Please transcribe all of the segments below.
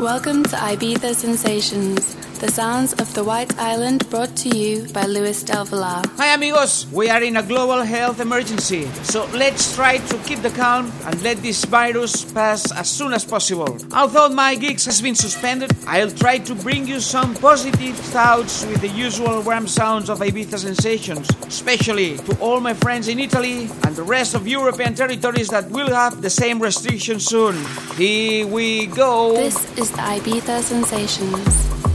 Welcome to Ibiza Sensations, the sounds of the White Island brought to you by Luis Del Villar. Hi amigos, we are in a global health emergency, so let's try to keep the calm and let this virus pass as soon as possible. Although my gigs has been suspended, I'll try to bring you some positive thoughts with the usual warm sounds of Ibiza sensations, especially to all my friends in Italy and the rest of European territories that will have the same restrictions soon. Here we go. This is the Ibiza Sensations.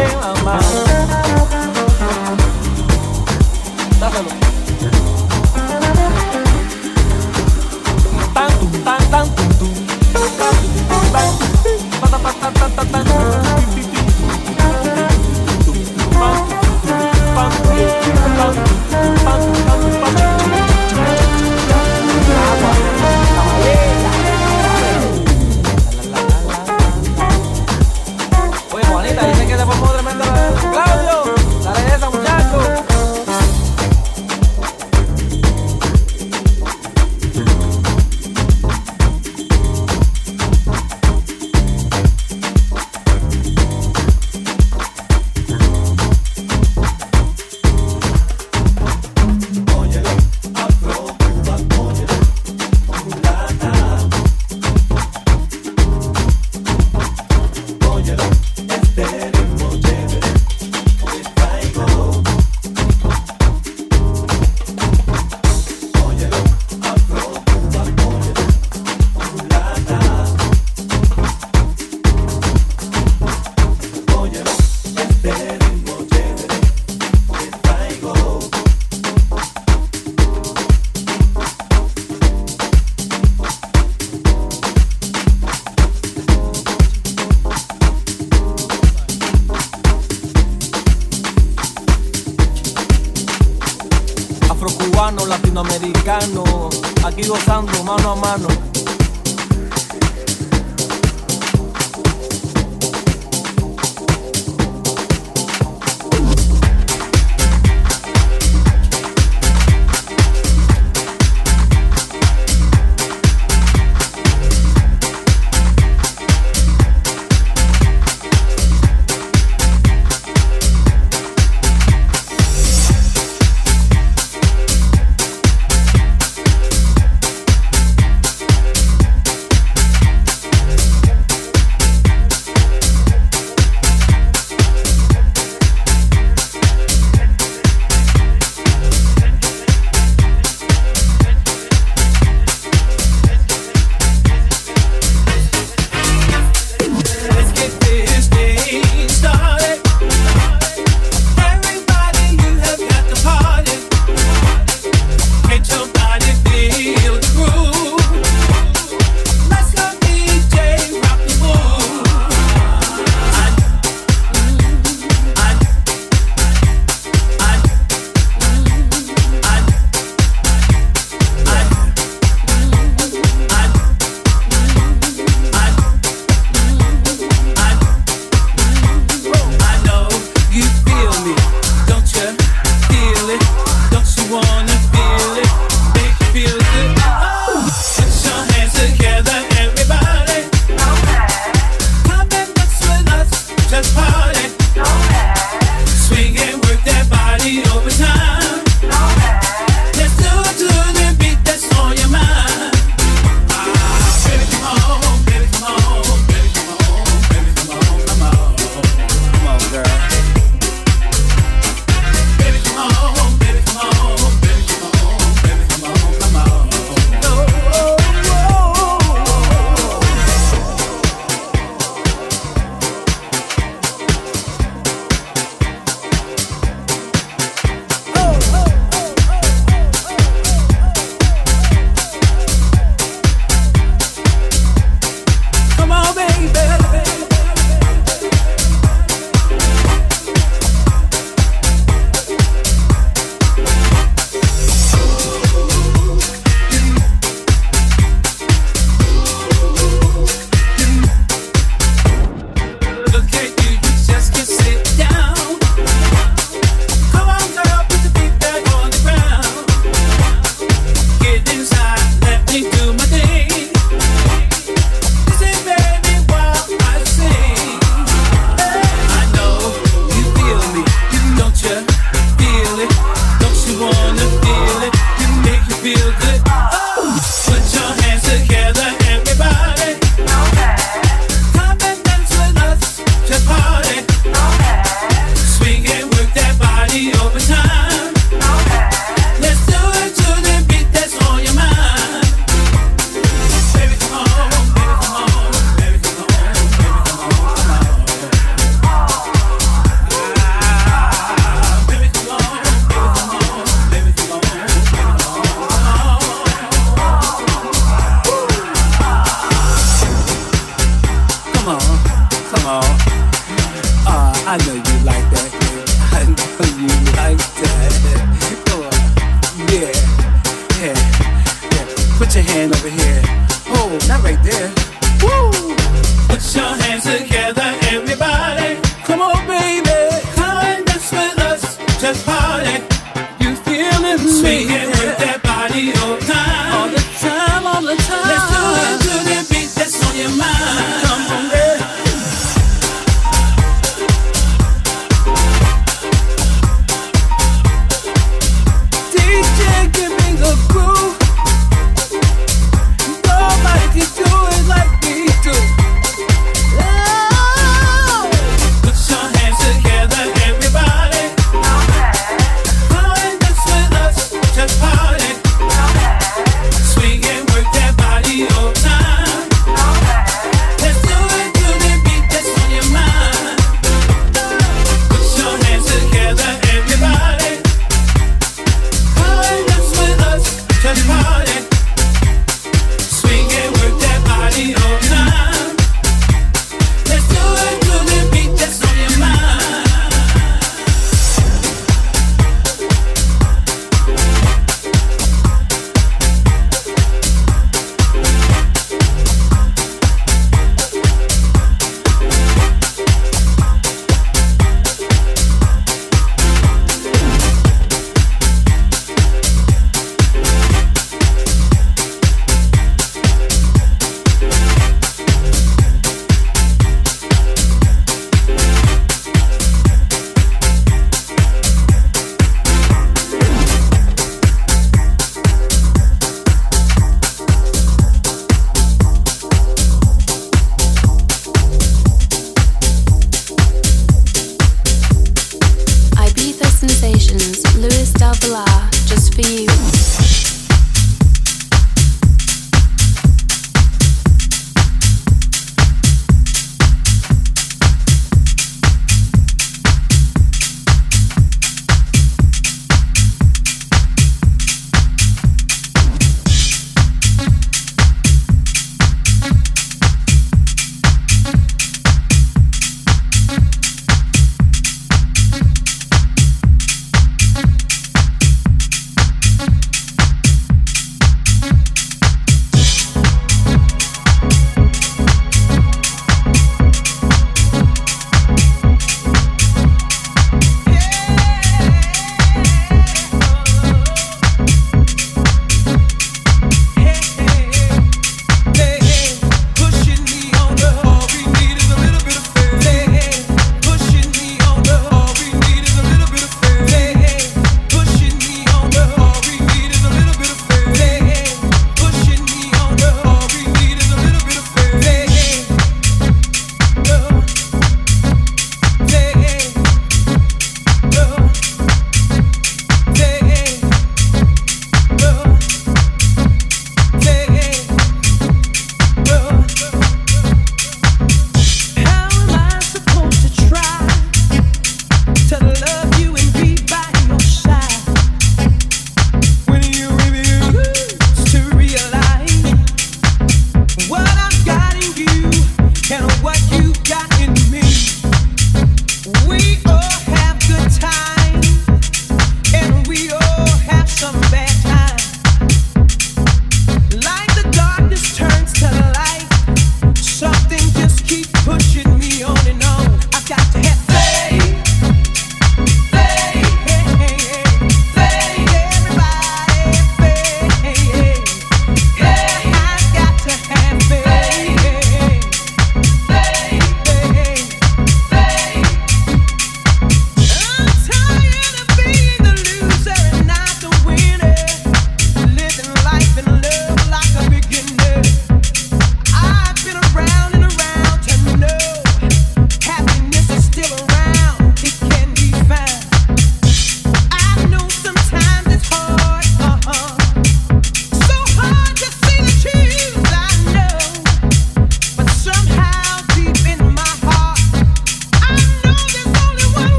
最浪漫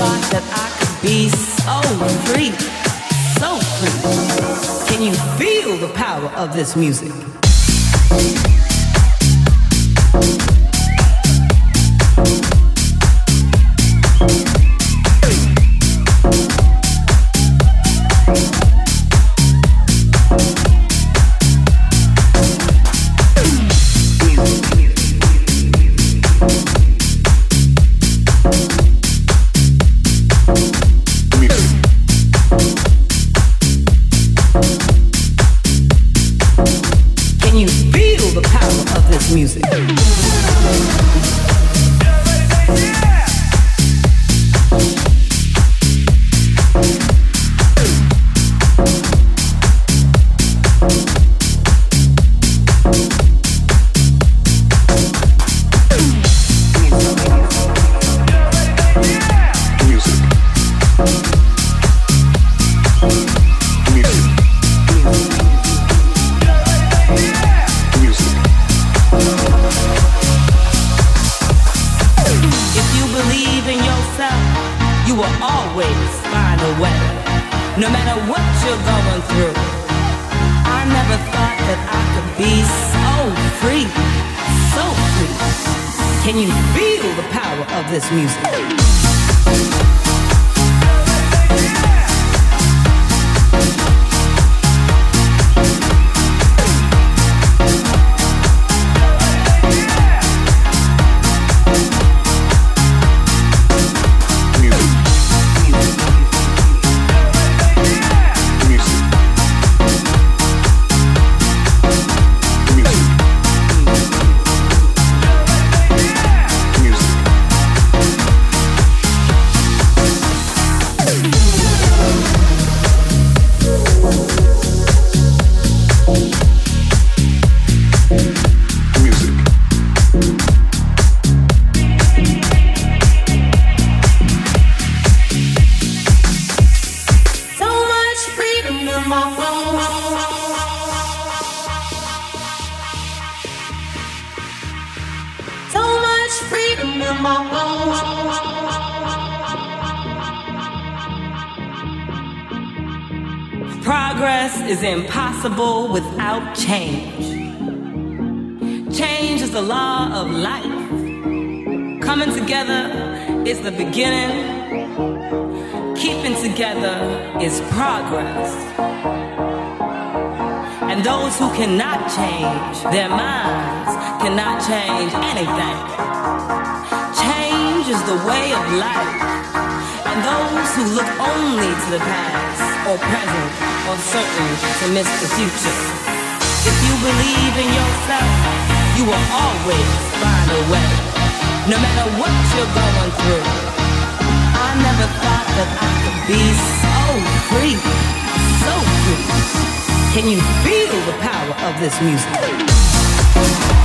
thought that I could be so free, so free. Can you feel the power of this music? change. Their minds cannot change anything. Change is the way of life. And those who look only to the past or present or certain to miss the future. If you believe in yourself, you will always find a way. No matter what you're going through. I never thought that I could be so free. So free. Can you feel the power of this music?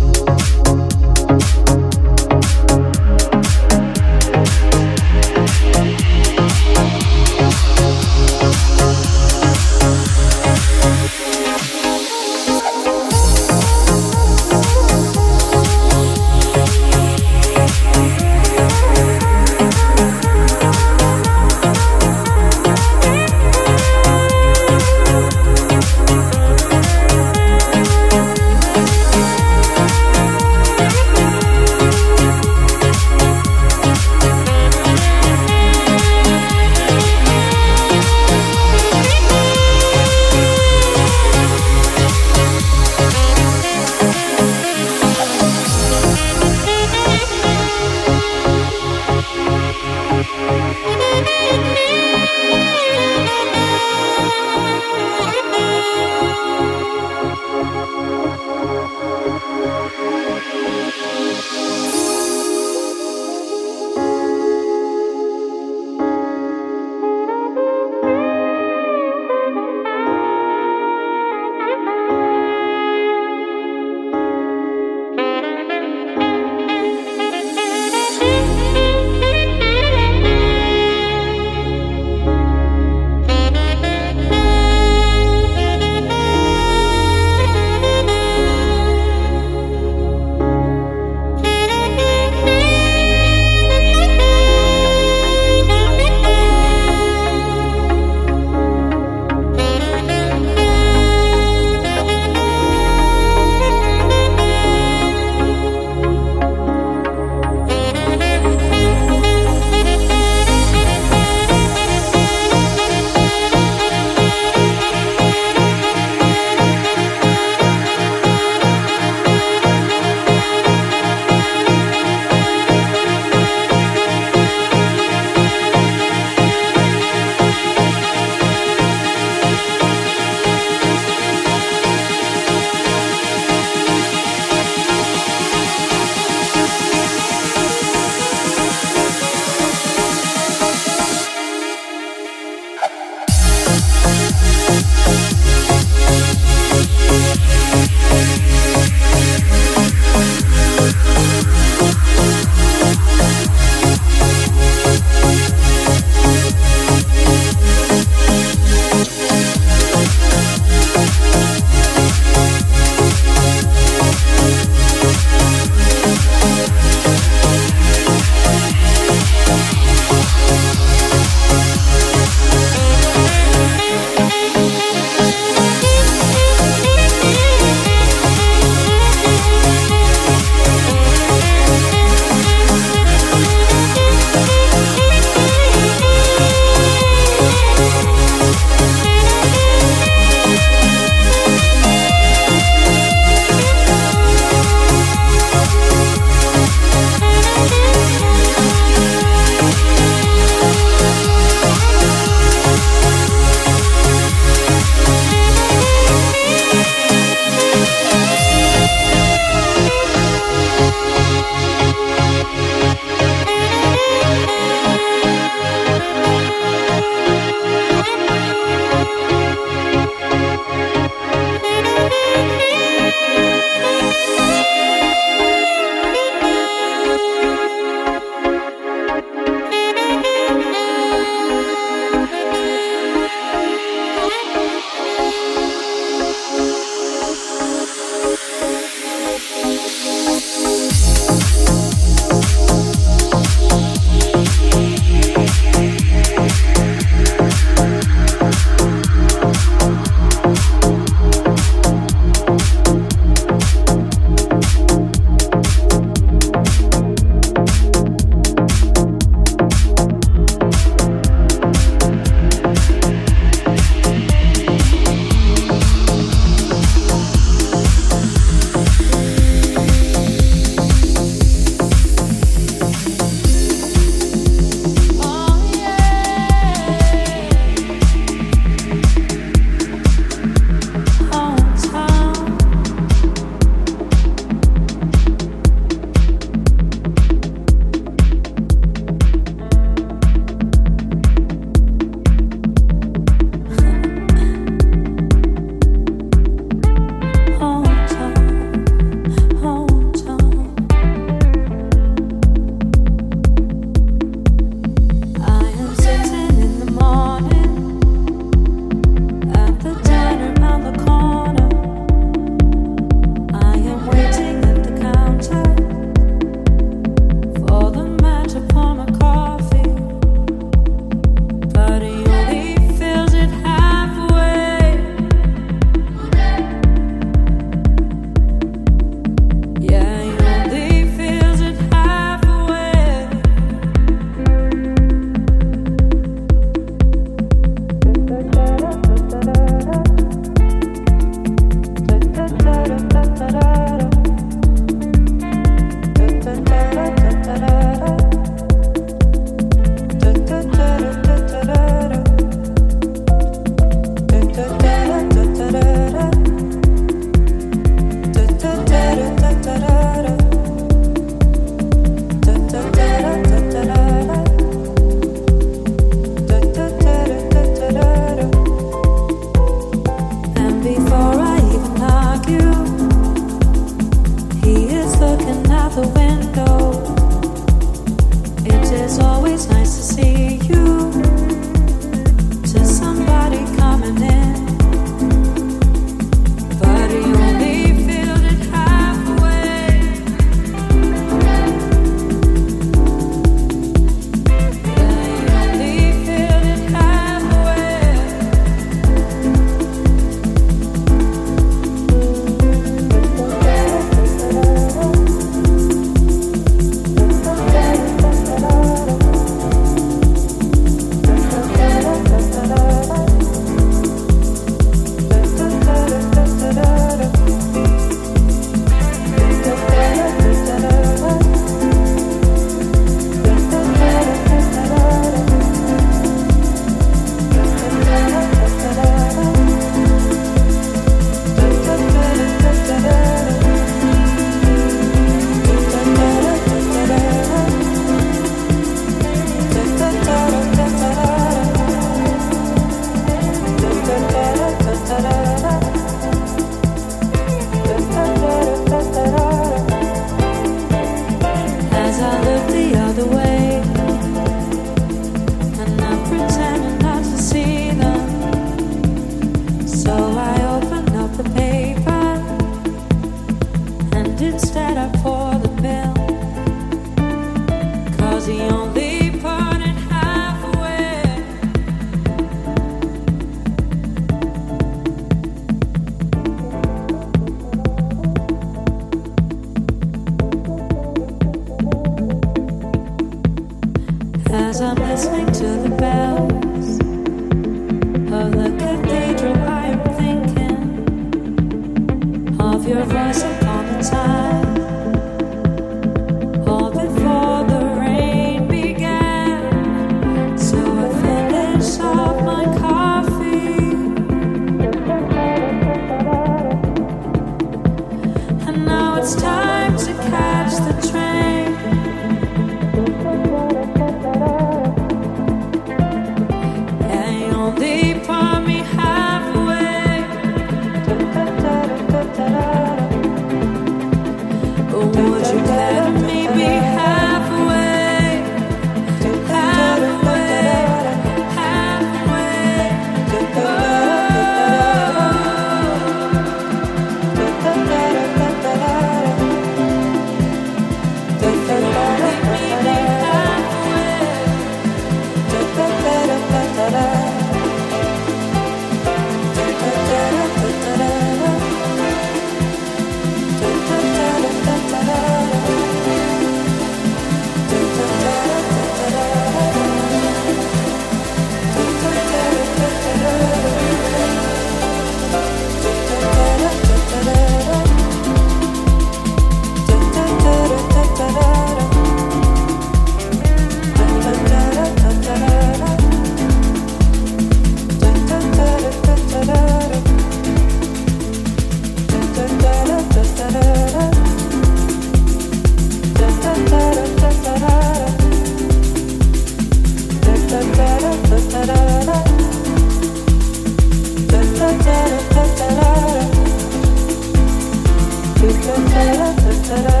da da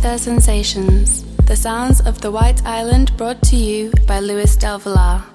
Ibiza Sensations, the sounds of the White Island brought to you by Luis Del Villar.